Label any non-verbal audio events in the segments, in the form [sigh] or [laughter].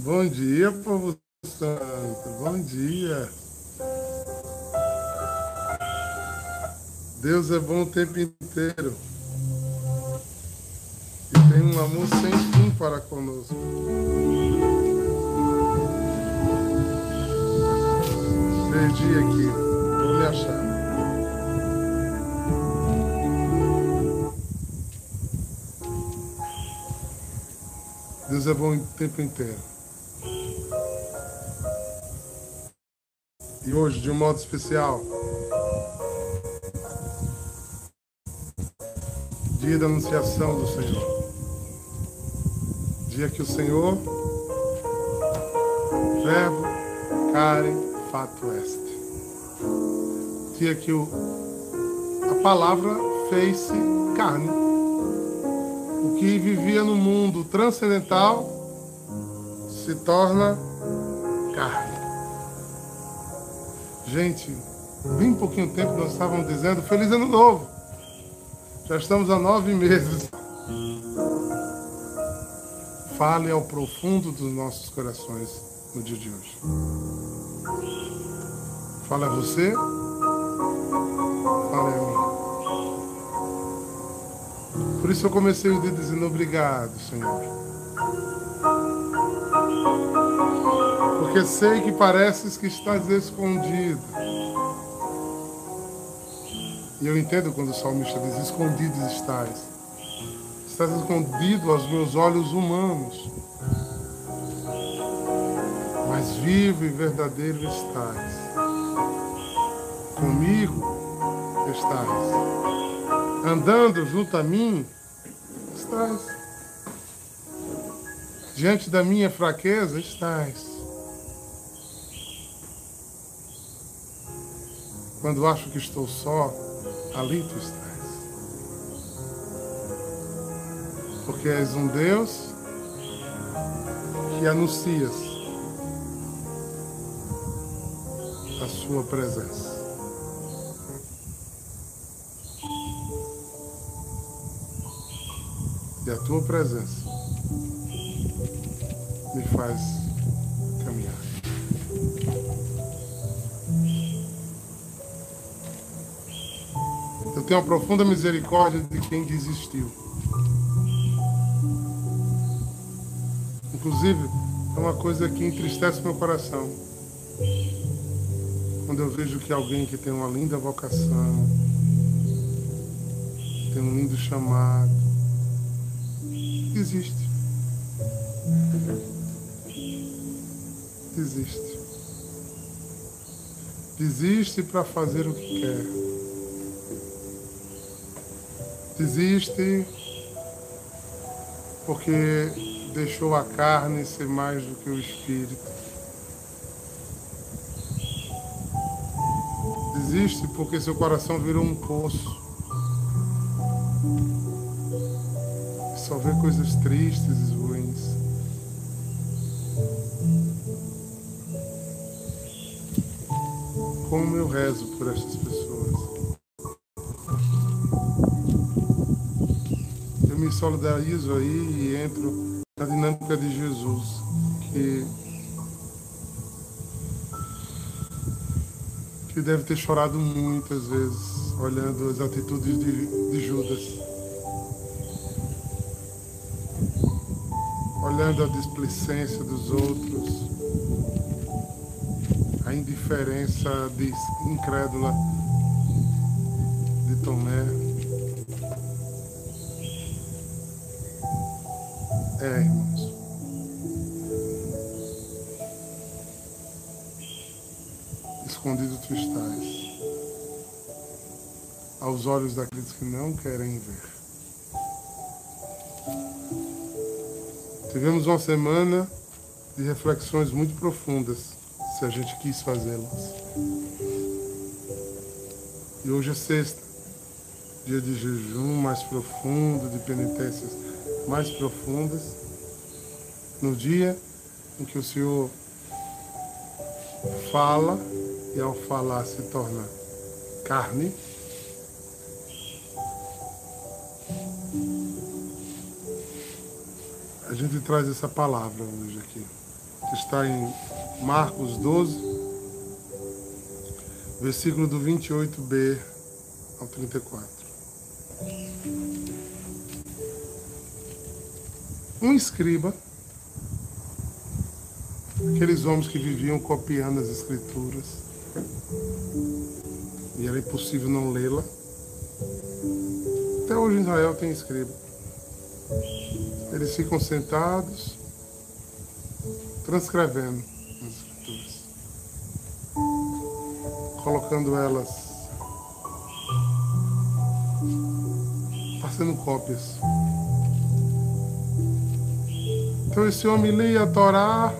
Bom dia, povo santo. Bom dia. Deus é bom o tempo inteiro. E tem um amor sem fim para conosco. Perdi aqui. Vou me achar. Deus é bom o tempo inteiro. E hoje, de um modo especial, dia da anunciação do Senhor. Dia que o Senhor, verbo, care, fato est. Dia que o, a palavra fez-se carne. O que vivia no mundo transcendental se torna carne. Gente, bem pouquinho tempo nós estávamos dizendo Feliz Ano Novo. Já estamos há nove meses. Fale ao profundo dos nossos corações no dia de hoje. Fala a você. Fala a mim. Por isso eu comecei o dia dizendo obrigado, Senhor. Porque sei que pareces que estás escondido. E eu entendo quando o salmista diz: Escondido estás. Estás escondido aos meus olhos humanos. Mas vivo e verdadeiro estás. Comigo estás. Andando junto a mim estás. Diante da minha fraqueza estás. Quando acho que estou só, ali tu estás. Porque és um Deus que anuncias a sua presença. E a tua presença me faz Uma profunda misericórdia de quem desistiu. Inclusive, é uma coisa que entristece meu coração. Quando eu vejo que alguém que tem uma linda vocação, tem um lindo chamado, desiste. Desiste. Desiste para fazer o que quer. Desiste porque deixou a carne ser mais do que o espírito. Desiste porque seu coração virou um poço. Só vê coisas tristes e ruins. Como eu rezo por estas pessoas. Solidarizo aí e entro na dinâmica de Jesus, que, que deve ter chorado muitas vezes olhando as atitudes de, de Judas. Olhando a displicência dos outros, a indiferença de, incrédula de Tomé. É, irmãos. Escondido tu estás, aos olhos daqueles que não querem ver. Tivemos uma semana de reflexões muito profundas, se a gente quis fazê-las. E hoje é sexta, dia de jejum mais profundo, de penitências mais profundas, no dia em que o Senhor fala e ao falar se torna carne. A gente traz essa palavra hoje aqui. que está em Marcos 12, versículo do 28b ao 34. Um escriba, aqueles homens que viviam copiando as escrituras, e era impossível não lê-la. Até hoje Israel tem escriba. Eles ficam sentados, transcrevendo as escrituras, colocando elas, fazendo cópias. Então esse homem lia a Torá,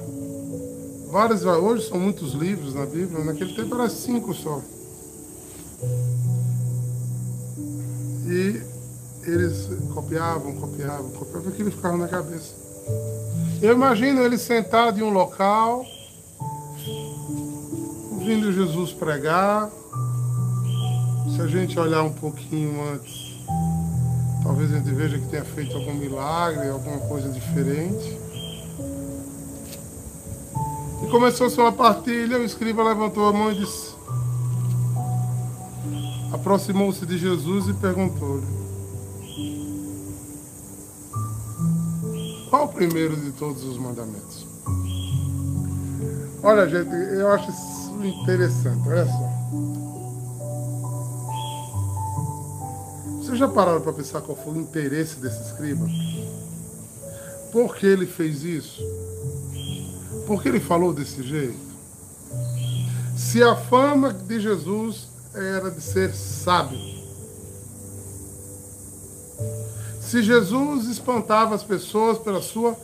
vários, hoje são muitos livros na Bíblia, naquele tempo era cinco só. E eles copiavam, copiavam, copiavam, aquilo ficava na cabeça. Eu imagino ele sentado em um local, ouvindo Jesus pregar. Se a gente olhar um pouquinho antes, talvez a gente veja que tenha feito algum milagre, alguma coisa diferente. Começou sua partilha, o escriba levantou a mão e disse: aproximou-se de Jesus e perguntou-lhe: Qual o primeiro de todos os mandamentos? Olha, gente, eu acho isso interessante, olha só. Vocês já pararam para pensar qual foi o interesse desse escriba? Por que ele fez isso? Por que ele falou desse jeito? Se a fama de Jesus era de ser sábio, se Jesus espantava as pessoas pela sua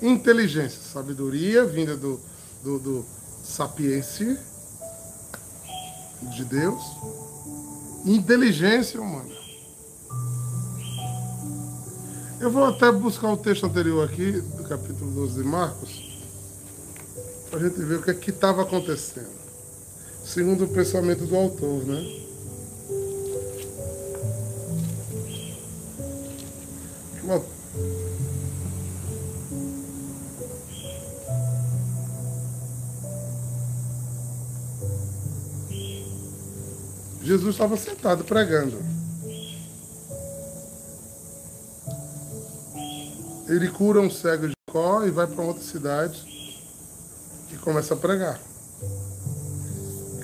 inteligência, sabedoria vinda do, do, do sapiência de Deus, inteligência humana. Eu vou até buscar o texto anterior aqui, do capítulo 12 de Marcos, para a gente ver o que é que estava acontecendo. Segundo o pensamento do autor, né? Jesus estava sentado pregando. Ele cura um cego de Có e vai para outra cidade e começa a pregar.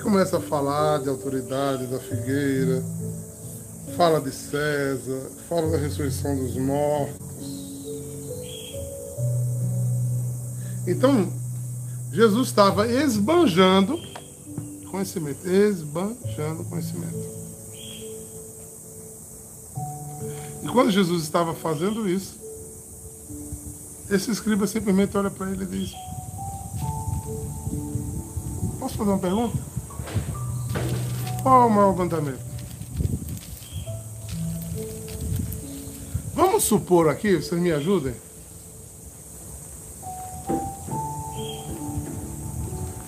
Começa a falar de autoridade da figueira, fala de César, fala da ressurreição dos mortos. Então, Jesus estava esbanjando conhecimento, esbanjando conhecimento. E quando Jesus estava fazendo isso, esse escriba simplesmente olha para ele e diz: Posso fazer uma pergunta? Qual é o maior mandamento? Vamos supor aqui, vocês me ajudem?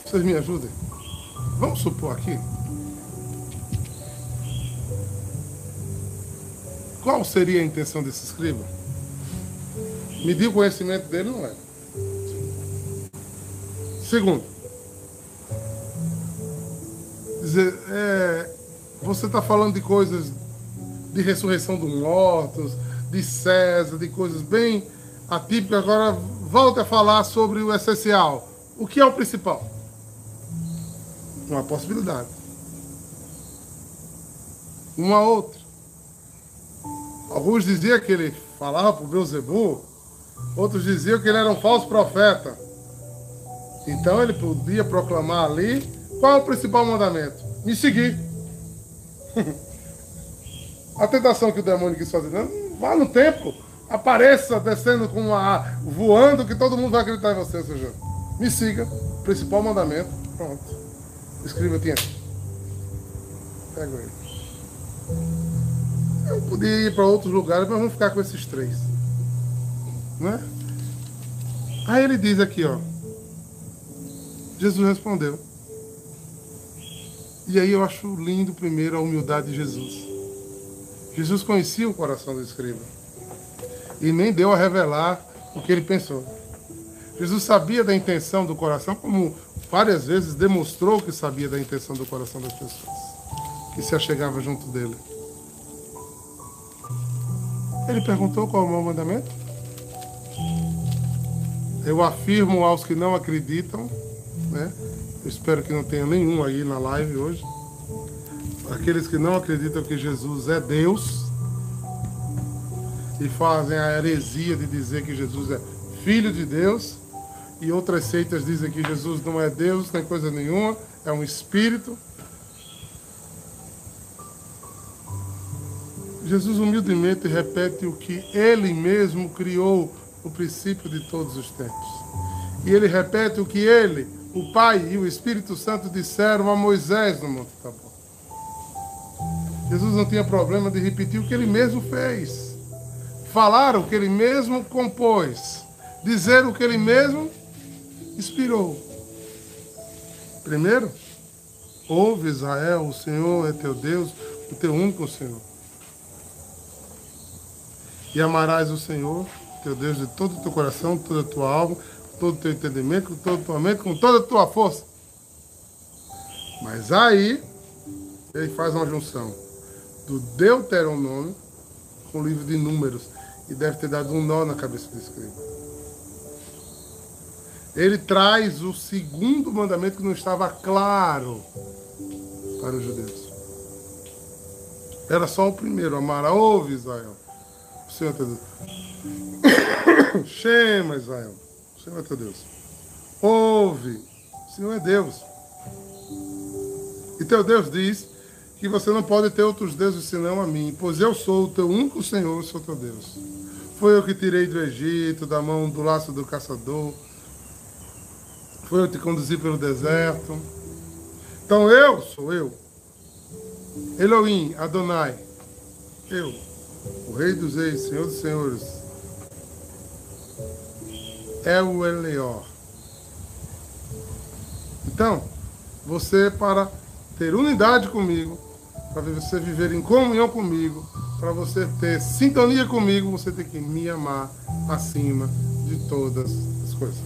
Vocês me ajudem? Vamos supor aqui. Qual seria a intenção desse escriba? Medir o conhecimento dele não é. Segundo, dizer, é, você está falando de coisas de ressurreição dos mortos, de César, de coisas bem atípicas. Agora volte a falar sobre o essencial. O que é o principal? Uma possibilidade. Uma outra. Alguns diziam que ele falava para o Beuzebu, outros diziam que ele era um falso profeta. Então ele podia proclamar ali qual é o principal mandamento? Me seguir. [laughs] A tentação que o demônio quis fazer, não, vá no templo, apareça descendo com uma voando, que todo mundo vai acreditar em você, seja. Me siga, principal mandamento, pronto. Escreva tinha. Pego ele. Eu podia ir para outros lugares, mas vamos ficar com esses três. Né? Aí ele diz aqui, ó. Jesus respondeu. E aí eu acho lindo primeiro a humildade de Jesus. Jesus conhecia o coração do escriba. E nem deu a revelar o que ele pensou. Jesus sabia da intenção do coração, como várias vezes demonstrou que sabia da intenção do coração das pessoas que se achegavam junto dele. Ele perguntou qual é o meu mandamento? Eu afirmo aos que não acreditam, né? Eu espero que não tenha nenhum aí na live hoje. Aqueles que não acreditam que Jesus é Deus e fazem a heresia de dizer que Jesus é filho de Deus e outras seitas dizem que Jesus não é Deus, nem coisa nenhuma, é um espírito. Jesus humildemente repete o que ele mesmo criou no princípio de todos os tempos. E ele repete o que ele, o Pai e o Espírito Santo disseram a Moisés no Monte Tabor. Jesus não tinha problema de repetir o que ele mesmo fez. Falar o que ele mesmo compôs. Dizer o que ele mesmo inspirou. Primeiro, ouve Israel, o Senhor é teu Deus, o teu único Senhor. E amarás o Senhor, teu Deus, de todo o teu coração, toda a tua alma, todo o teu entendimento, com toda a tua mente, com toda a tua força. Mas aí, ele faz uma junção do Deuteronômio com o livro de Números. E deve ter dado um nó na cabeça do escriba ele traz o segundo mandamento que não estava claro para os judeus. Era só o primeiro, amar, ouve Israel. O Senhor teu Deus. [coughs] Chama Israel. Senhor é teu Deus. Ouve. O Senhor é Deus. E teu Deus diz que você não pode ter outros deuses senão a mim, pois eu sou o teu único Senhor, sou teu Deus. Foi eu que tirei do Egito, da mão do laço do caçador foi eu te conduzir pelo deserto. Então eu sou eu. Elohim, Adonai. Eu, o Rei dos Reis, Senhor dos Senhores. É o Eleor. Então, você para ter unidade comigo, para você viver em comunhão comigo, para você ter sintonia comigo, você tem que me amar acima de todas as coisas.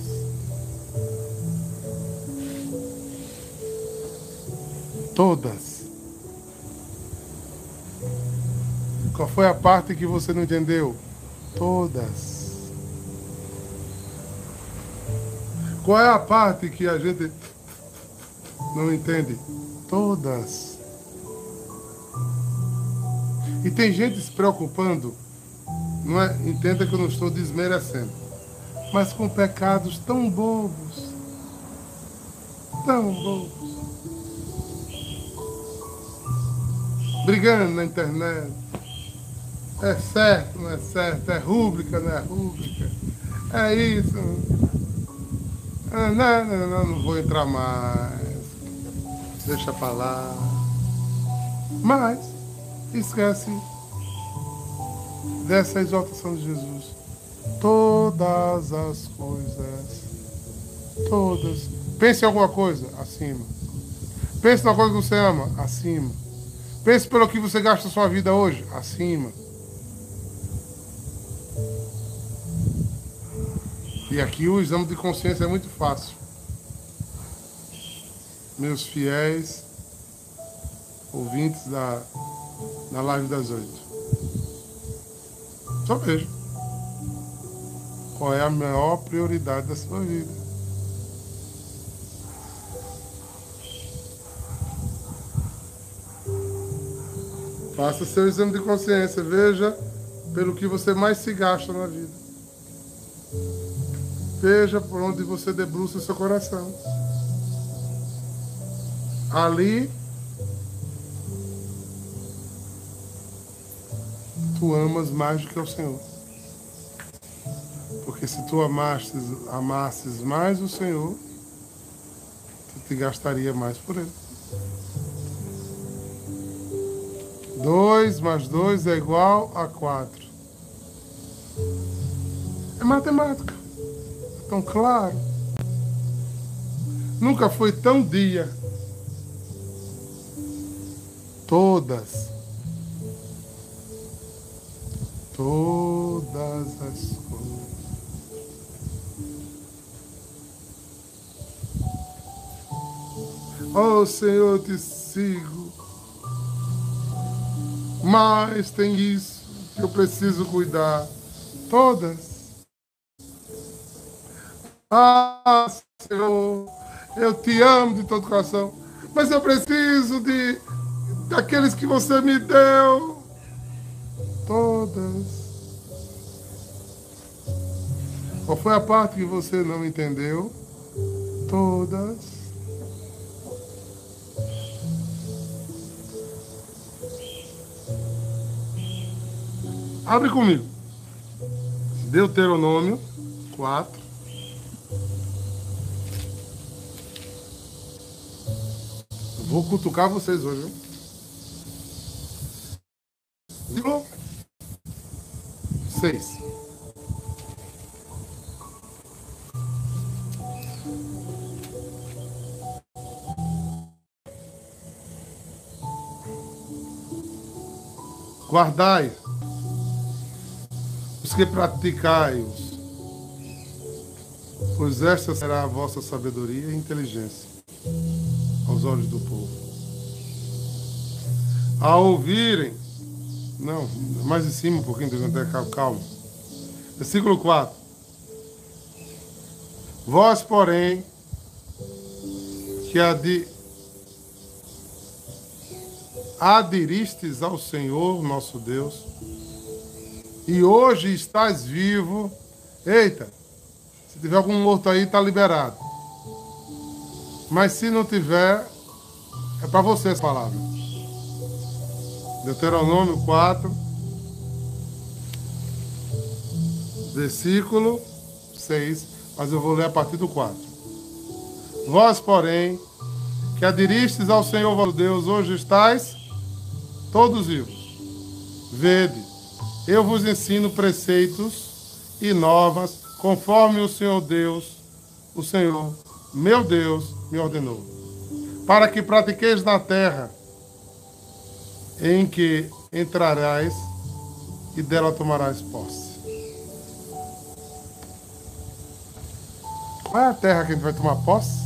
Todas. Qual foi a parte que você não entendeu? Todas. Qual é a parte que a gente não entende? Todas. E tem gente se preocupando, não é? Entenda que eu não estou desmerecendo, mas com pecados tão bobos, tão bobos. brigando na internet. É certo, não é certo, é rúbrica, não é rúbrica. É isso. Ah, não, não, não, não vou entrar mais. Deixa pra lá. Mas, esquece dessa exaltação de Jesus. Todas as coisas. Todas. Pense em alguma coisa, acima. Pense na coisa que você ama, acima. Pense pelo que você gasta sua vida hoje, acima. E aqui o exame de consciência é muito fácil. Meus fiéis ouvintes da, da live das oito. Só veja. Qual é a maior prioridade da sua vida? Faça seu exame de consciência, veja pelo que você mais se gasta na vida. Veja por onde você debruça seu coração. Ali tu amas mais do que o Senhor. Porque se tu amasses, mais o Senhor, tu te gastaria mais por ele. 2 mais 2 é igual a 4. É matemática tão claro. Nunca foi tão dia. Todas. Todas as coisas. Oh, Senhor, te sigo. Mas tem isso que eu preciso cuidar. Todas. Ah, Senhor, eu te amo de todo coração. Mas eu preciso de daqueles que você me deu. Todas. Qual foi a parte que você não entendeu? Todas. Abre comigo. Deuteronômio 4. Vou cutucar vocês hoje, viu? Seis. Guardai os que praticai-os, pois esta será a vossa sabedoria e inteligência aos olhos do povo. Ao ouvirem, não, mais em cima um pouquinho, calma. Versículo 4. Vós, porém, que a de adiristes ao Senhor nosso Deus, e hoje estás vivo. Eita, se tiver algum morto aí, está liberado. Mas se não tiver, é para você essa palavra. Deuteronômio 4, versículo 6, mas eu vou ler a partir do 4. Vós, porém, que adiristes ao Senhor vosso Deus, hoje estáis todos vivos. Vede, eu vos ensino preceitos e novas, conforme o Senhor Deus, o Senhor, meu Deus, me ordenou. Para que pratiqueis na terra em que entrarás e dela tomarás posse. Qual é a terra que a gente vai tomar posse?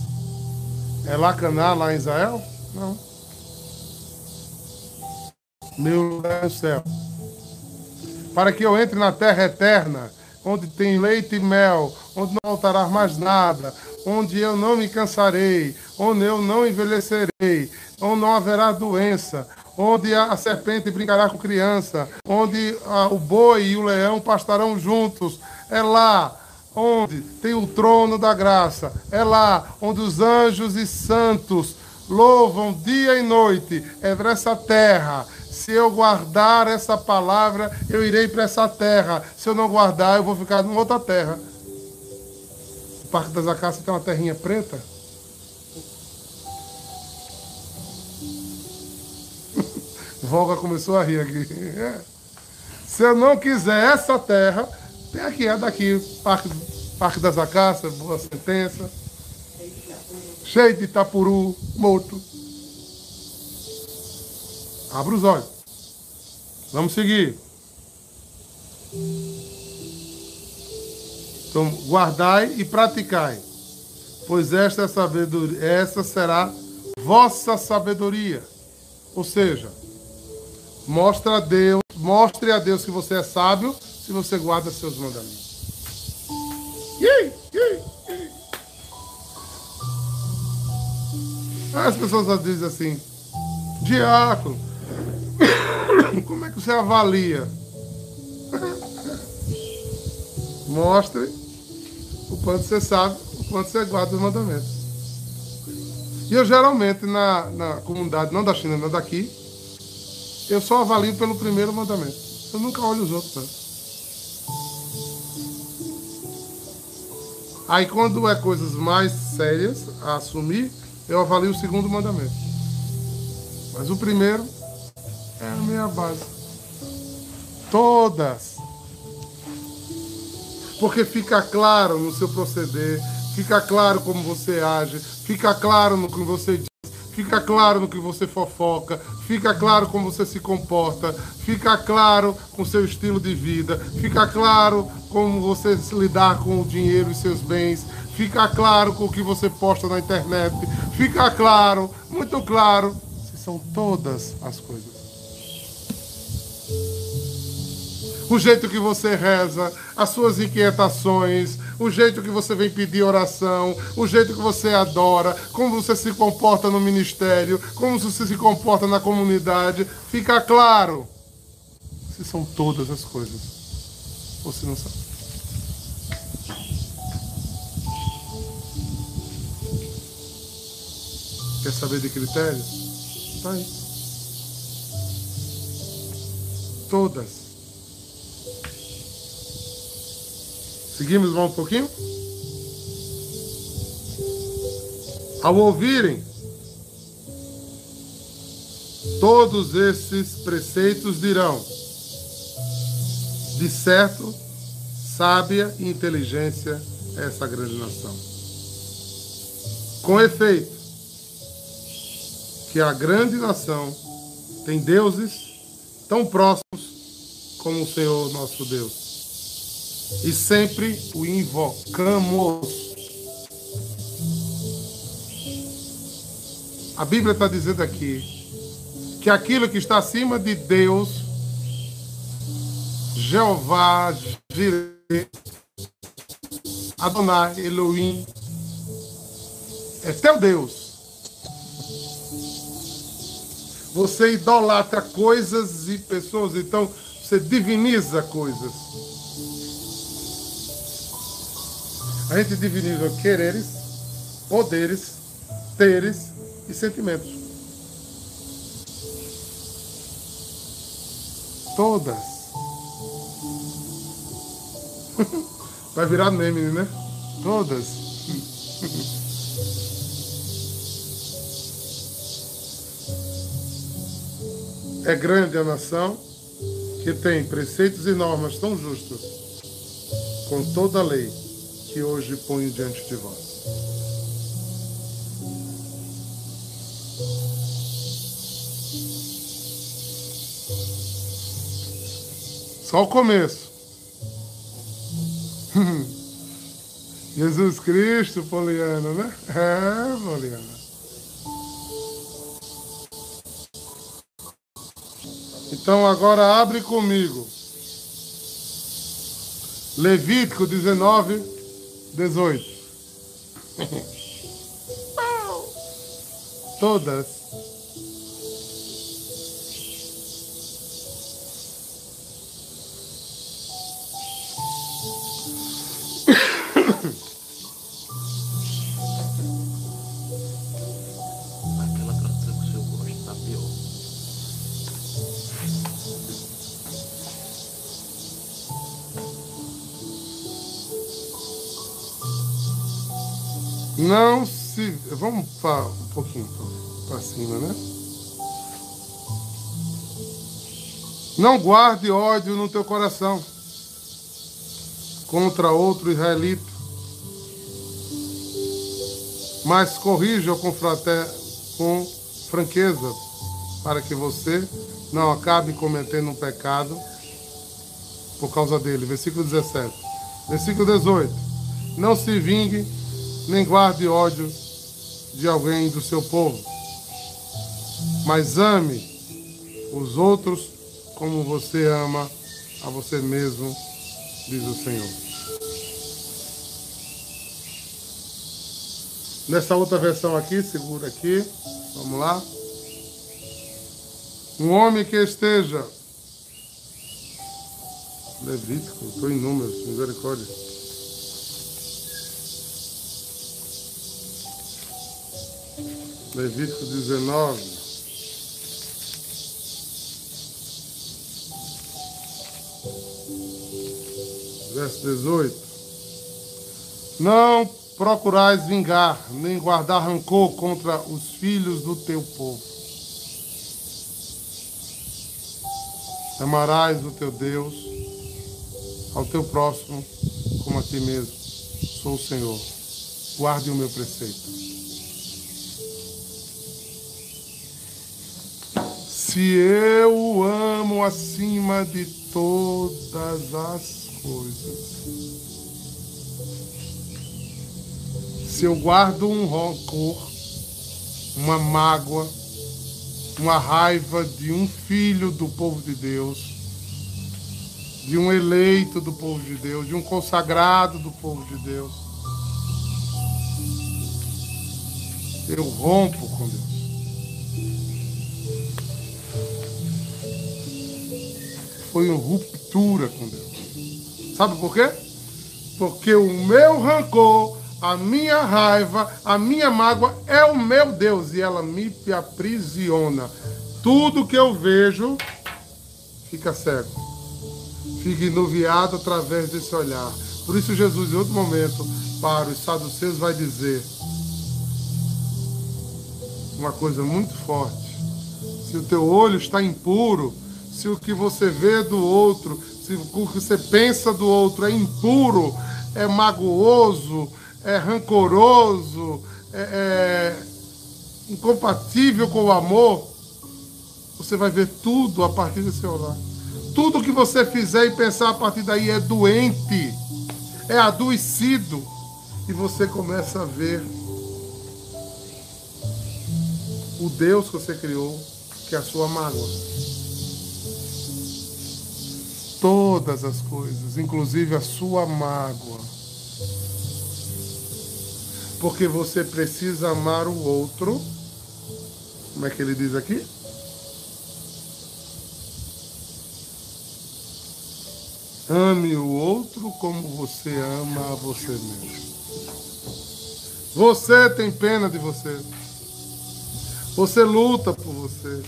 É lá Caná, lá em Israel? Não meu lugar é céu. Para que eu entre na terra eterna, onde tem leite e mel, onde não faltará mais nada, onde eu não me cansarei, onde eu não envelhecerei, onde não haverá doença, onde a serpente brincará com criança, onde ah, o boi e o leão pastarão juntos. É lá onde tem o trono da graça. É lá onde os anjos e santos louvam dia e noite. É nessa terra se eu guardar essa palavra, eu irei para essa terra. Se eu não guardar, eu vou ficar em outra terra. Parque das Acácias tem uma terrinha preta. [laughs] Volga começou a rir aqui. Se eu não quiser essa terra, tem aqui, é daqui, Parque, Parque das Acácias, boa sentença. Cheio de Itapuru, morto. Abra os olhos. Vamos seguir. Então, guardai e praticai, pois esta é sabedoria, essa será vossa sabedoria. Ou seja, mostra a Deus, mostre a Deus que você é sábio se você guarda seus mandamentos. Yay, yay. As pessoas dizem assim, diácono, [coughs] como é que você avalia? [laughs] Mostre o quanto você sabe, o quanto você guarda os mandamentos. E eu geralmente, na, na comunidade, não da China, não daqui, eu só avalio pelo primeiro mandamento. Eu nunca olho os outros, não. Aí quando é coisas mais sérias a assumir, eu avalio o segundo mandamento. Mas o primeiro é a minha base. Todas. Porque fica claro no seu proceder, fica claro como você age, fica claro no que você diz, fica claro no que você fofoca, fica claro como você se comporta, fica claro com seu estilo de vida, fica claro como você lidar com o dinheiro e seus bens, fica claro com o que você posta na internet, fica claro, muito claro, se são todas as coisas. O jeito que você reza, as suas inquietações, o jeito que você vem pedir oração, o jeito que você adora, como você se comporta no ministério, como você se comporta na comunidade, fica claro se são todas as coisas. Se não são. Quer saber de critérios? Tá aí. Todas. Seguimos mais um pouquinho? Ao ouvirem todos esses preceitos dirão: de certo, sábia e inteligência é essa grande nação. Com efeito, que a grande nação tem deuses tão próximos como o Senhor nosso Deus. E sempre o invocamos. A Bíblia está dizendo aqui que aquilo que está acima de Deus, Jeová, Adonai, Elohim, é teu Deus. Você idolatra coisas e pessoas, então você diviniza coisas. A gente diviniza quereres, poderes, teres e sentimentos. Todas. [laughs] Vai virar meme, né? Todas. [laughs] É grande a nação que tem preceitos e normas tão justos com toda a lei que hoje ponho diante de vós. Só o começo. [laughs] Jesus Cristo, Poliana, né? É, Poliana. Então agora abre comigo. Levítico 19, 18. [laughs] Todas. Não se. Vamos para um pouquinho para cima, né? Não guarde ódio no teu coração contra outro israelita, mas corrija com, frater, com franqueza, para que você não acabe cometendo um pecado por causa dele. Versículo 17. Versículo 18. Não se vingue nem guarde ódio de alguém do seu povo, mas ame os outros como você ama a você mesmo, diz o Senhor. Nessa outra versão aqui, segura aqui, vamos lá. Um homem que esteja. Levítico, estou em números, misericórdia. Levítico 19. Verso 18. Não procurais vingar, nem guardar rancor contra os filhos do teu povo. Amarás o teu Deus, ao teu próximo, como a ti mesmo. Sou o Senhor. Guarde o meu preceito. Se eu o amo acima de todas as coisas, se eu guardo um rancor uma mágoa, uma raiva de um filho do povo de Deus, de um eleito do povo de Deus, de um consagrado do povo de Deus. Eu rompo com Deus. Foi uma ruptura com Deus. Sabe por quê? Porque o meu rancor, a minha raiva, a minha mágoa é o meu Deus e ela me aprisiona. Tudo que eu vejo fica cego, fica enuviado através desse olhar. Por isso, Jesus, em outro momento, para os saduceus, vai dizer uma coisa muito forte: se o teu olho está impuro, se o que você vê do outro, se o que você pensa do outro é impuro, é magooso, é rancoroso, é, é incompatível com o amor, você vai ver tudo a partir do olhar. Tudo que você fizer e pensar a partir daí é doente, é adoecido. E você começa a ver o Deus que você criou, que é a sua mágoa. Todas as coisas, inclusive a sua mágoa. Porque você precisa amar o outro. Como é que ele diz aqui? Ame o outro como você ama a você mesmo. Você tem pena de você. Você luta por você.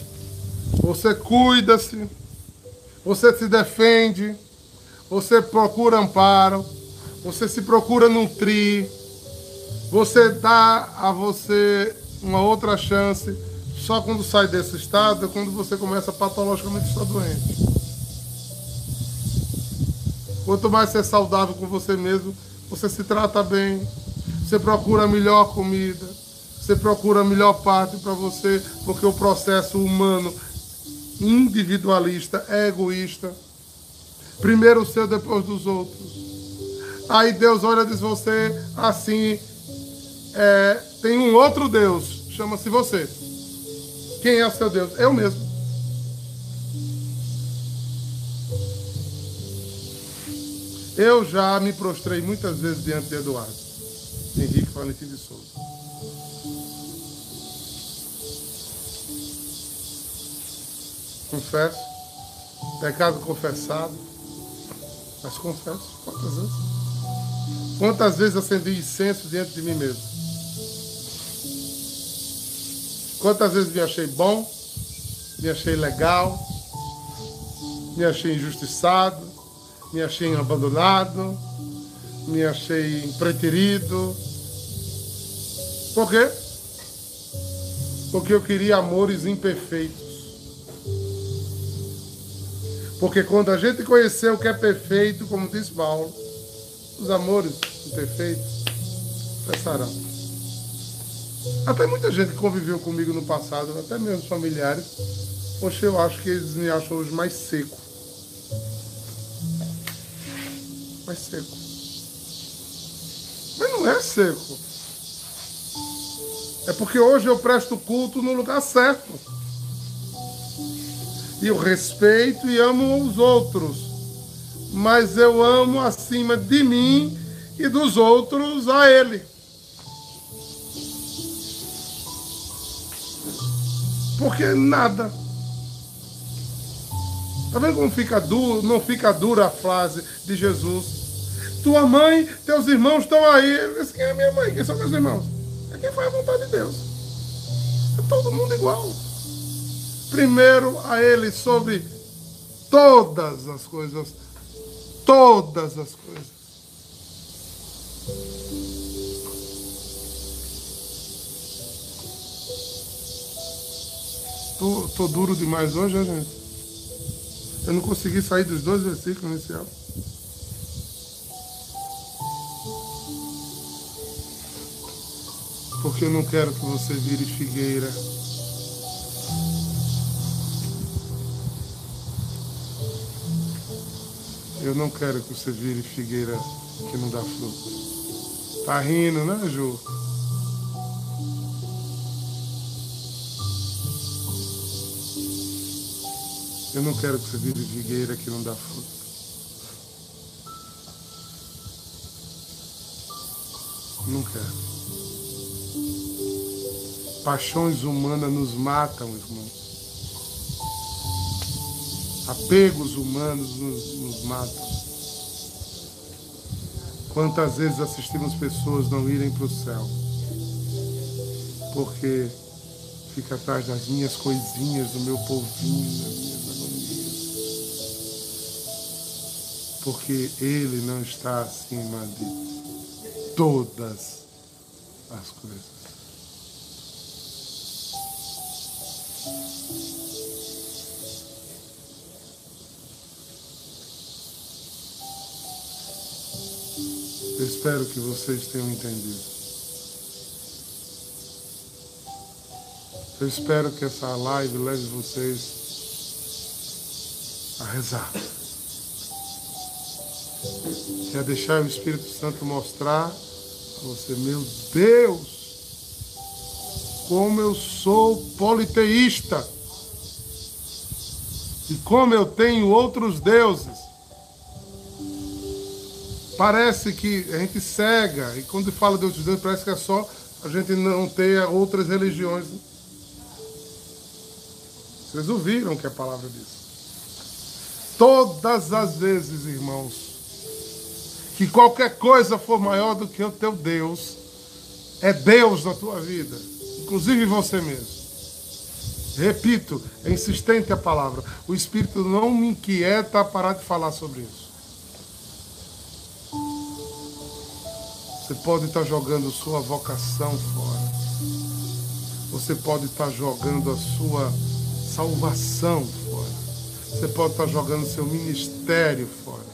Você cuida-se. Você se defende. Você procura amparo. Você se procura nutrir. Você dá a você uma outra chance. Só quando sai desse estado é quando você começa patologicamente a estar doente. Quanto mais você é saudável com você mesmo, você se trata bem, você procura a melhor comida, você procura a melhor parte para você, porque o processo humano individualista egoísta. Primeiro o seu, depois dos outros. Aí Deus olha e diz você assim, é, tem um outro Deus, chama-se você. Quem é o seu Deus? Eu mesmo. Eu já me prostrei muitas vezes diante de Eduardo, Henrique Valentim de Souza. Confesso, pecado confessado, mas confesso, quantas vezes? Quantas vezes acendi incenso diante de mim mesmo? Quantas vezes me achei bom, me achei legal, me achei injustiçado, me achei abandonado, me achei preterido. Por quê? Porque eu queria amores imperfeitos. Porque quando a gente conheceu o que é perfeito, como diz Paulo, os amores imperfeitos cessarão. Até muita gente que conviveu comigo no passado, até mesmo familiares, poxa, eu acho que eles me acham hoje mais seco mais seco. Mas não é seco. É porque hoje eu presto culto no lugar certo. E eu respeito e amo os outros. Mas eu amo acima de mim e dos outros a Ele. Porque nada. Tá vendo como fica duro, não fica dura a frase de Jesus? tua mãe, teus irmãos estão aí. Esse quem é minha mãe? Quem são meus irmãos? É quem faz a vontade de Deus. É todo mundo igual. Primeiro a Ele sobre todas as coisas. Todas as coisas. Tô, tô duro demais hoje, né, gente? Eu não consegui sair dos dois versículos iniciais. porque eu não quero que você vire figueira. Eu não quero que você vire figueira que não dá fruto. Tá rindo, né, Ju? Eu não quero que você vire figueira que não dá fruto. Não quero. Paixões humanas nos matam, irmão. Apegos humanos nos, nos matam. Quantas vezes assistimos pessoas não irem para o céu? Porque fica atrás das minhas coisinhas, do meu povinho, das minhas agonias. Porque Ele não está acima de todas as coisas. Espero que vocês tenham entendido. Eu espero que essa live leve vocês a rezar. Que a deixar o Espírito Santo mostrar a você, meu Deus, como eu sou politeísta. E como eu tenho outros deuses. Parece que a gente cega, e quando fala de outros deuses, parece que é só a gente não ter outras religiões. Vocês ouviram que a palavra diz. Todas as vezes, irmãos, que qualquer coisa for maior do que o teu Deus, é Deus na tua vida, inclusive você mesmo. Repito, é insistente a palavra. O Espírito não me inquieta a parar de falar sobre isso. Você pode estar jogando sua vocação fora. Você pode estar jogando a sua salvação fora. Você pode estar jogando seu ministério fora.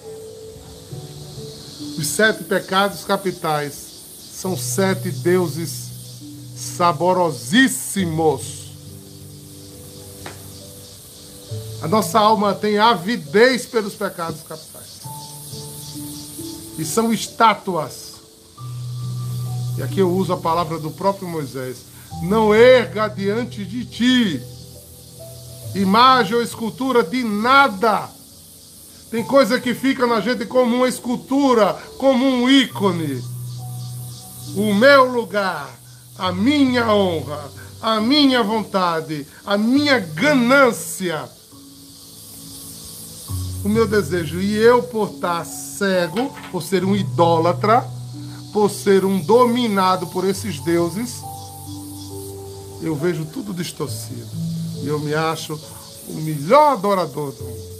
Os sete pecados capitais são sete deuses saborosíssimos. A nossa alma tem avidez pelos pecados capitais. E são estátuas e aqui eu uso a palavra do próprio Moisés, não erga diante de ti imagem ou escultura de nada. Tem coisa que fica na gente como uma escultura, como um ícone. O meu lugar, a minha honra, a minha vontade, a minha ganância, o meu desejo. E eu, por estar cego, por ser um idólatra, por ser um dominado por esses deuses, eu vejo tudo distorcido. E eu me acho o melhor adorador do mundo.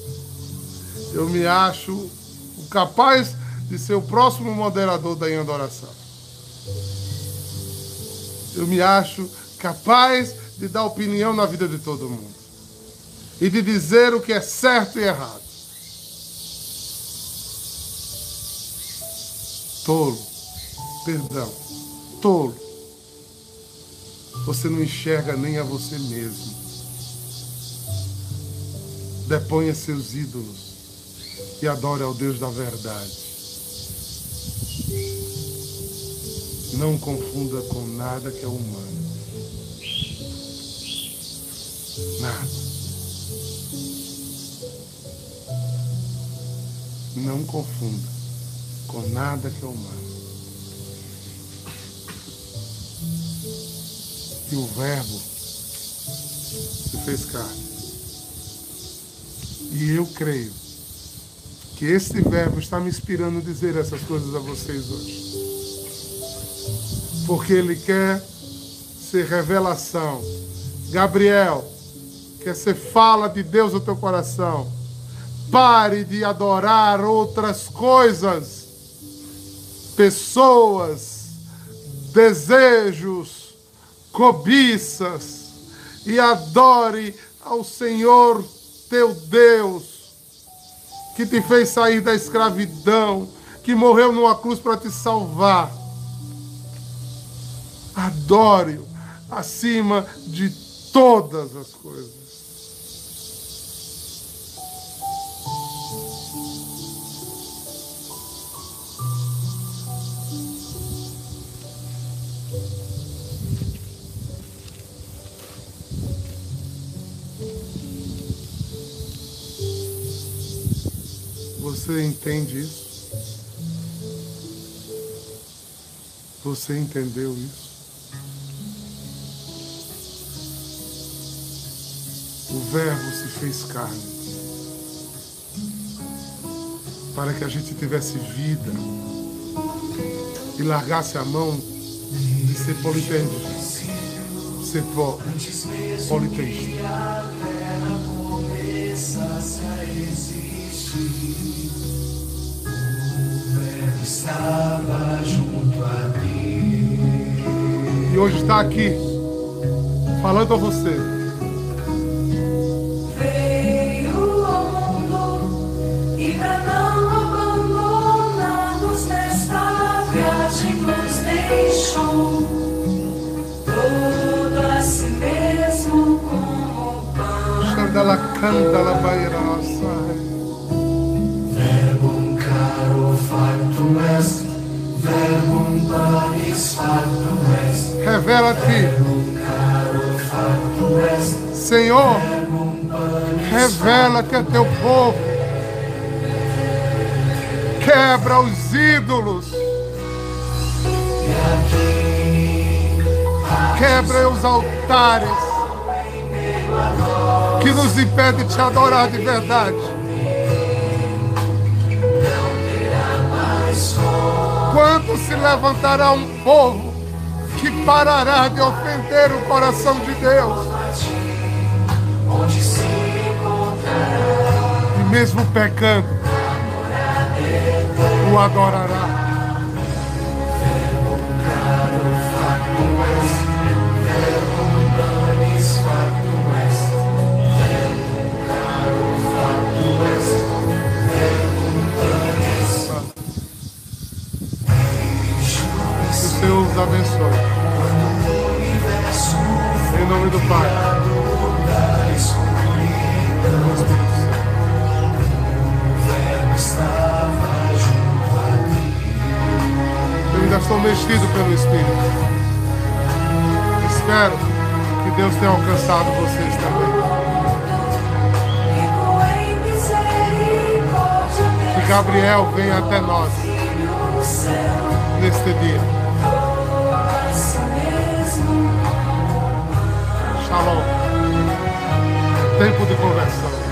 Eu me acho capaz de ser o próximo moderador da adoração. Eu me acho capaz de dar opinião na vida de todo mundo. E de dizer o que é certo e errado. Tolo perdão, tolo. Você não enxerga nem a você mesmo. Deponha seus ídolos e adore ao Deus da verdade. Não confunda com nada que é humano. Nada. Não confunda com nada que é humano. O Verbo se fez carne. E eu creio que esse Verbo está me inspirando a dizer essas coisas a vocês hoje. Porque ele quer ser revelação. Gabriel, quer ser fala de Deus no teu coração. Pare de adorar outras coisas, pessoas, desejos, cobiças e adore ao Senhor teu Deus, que te fez sair da escravidão, que morreu numa cruz para te salvar. Adore-o acima de todas as coisas. Você entende isso? Você entendeu isso? O Verbo se fez carne para que a gente tivesse vida e largasse a mão de ser politeísta, ser politeísta. Hoje está aqui, falando a você. Veio ao mundo e para não nesta viagem nos deixou todo a si mesmo como pão. Xandala canta la bairassa. Revela-te, Senhor. Revela-te a teu povo. Quebra os ídolos. Quebra os altares que nos impede de te adorar de verdade. Quando se levantará um povo que parará de ofender o coração de Deus? E mesmo pecando, o adorará. nos abençoe. Em nome do Pai. Estou mexido pelo Espírito. Espero que Deus tenha alcançado vocês também. Que Gabriel venha até nós neste dia. Shalom. Tempo de conversão.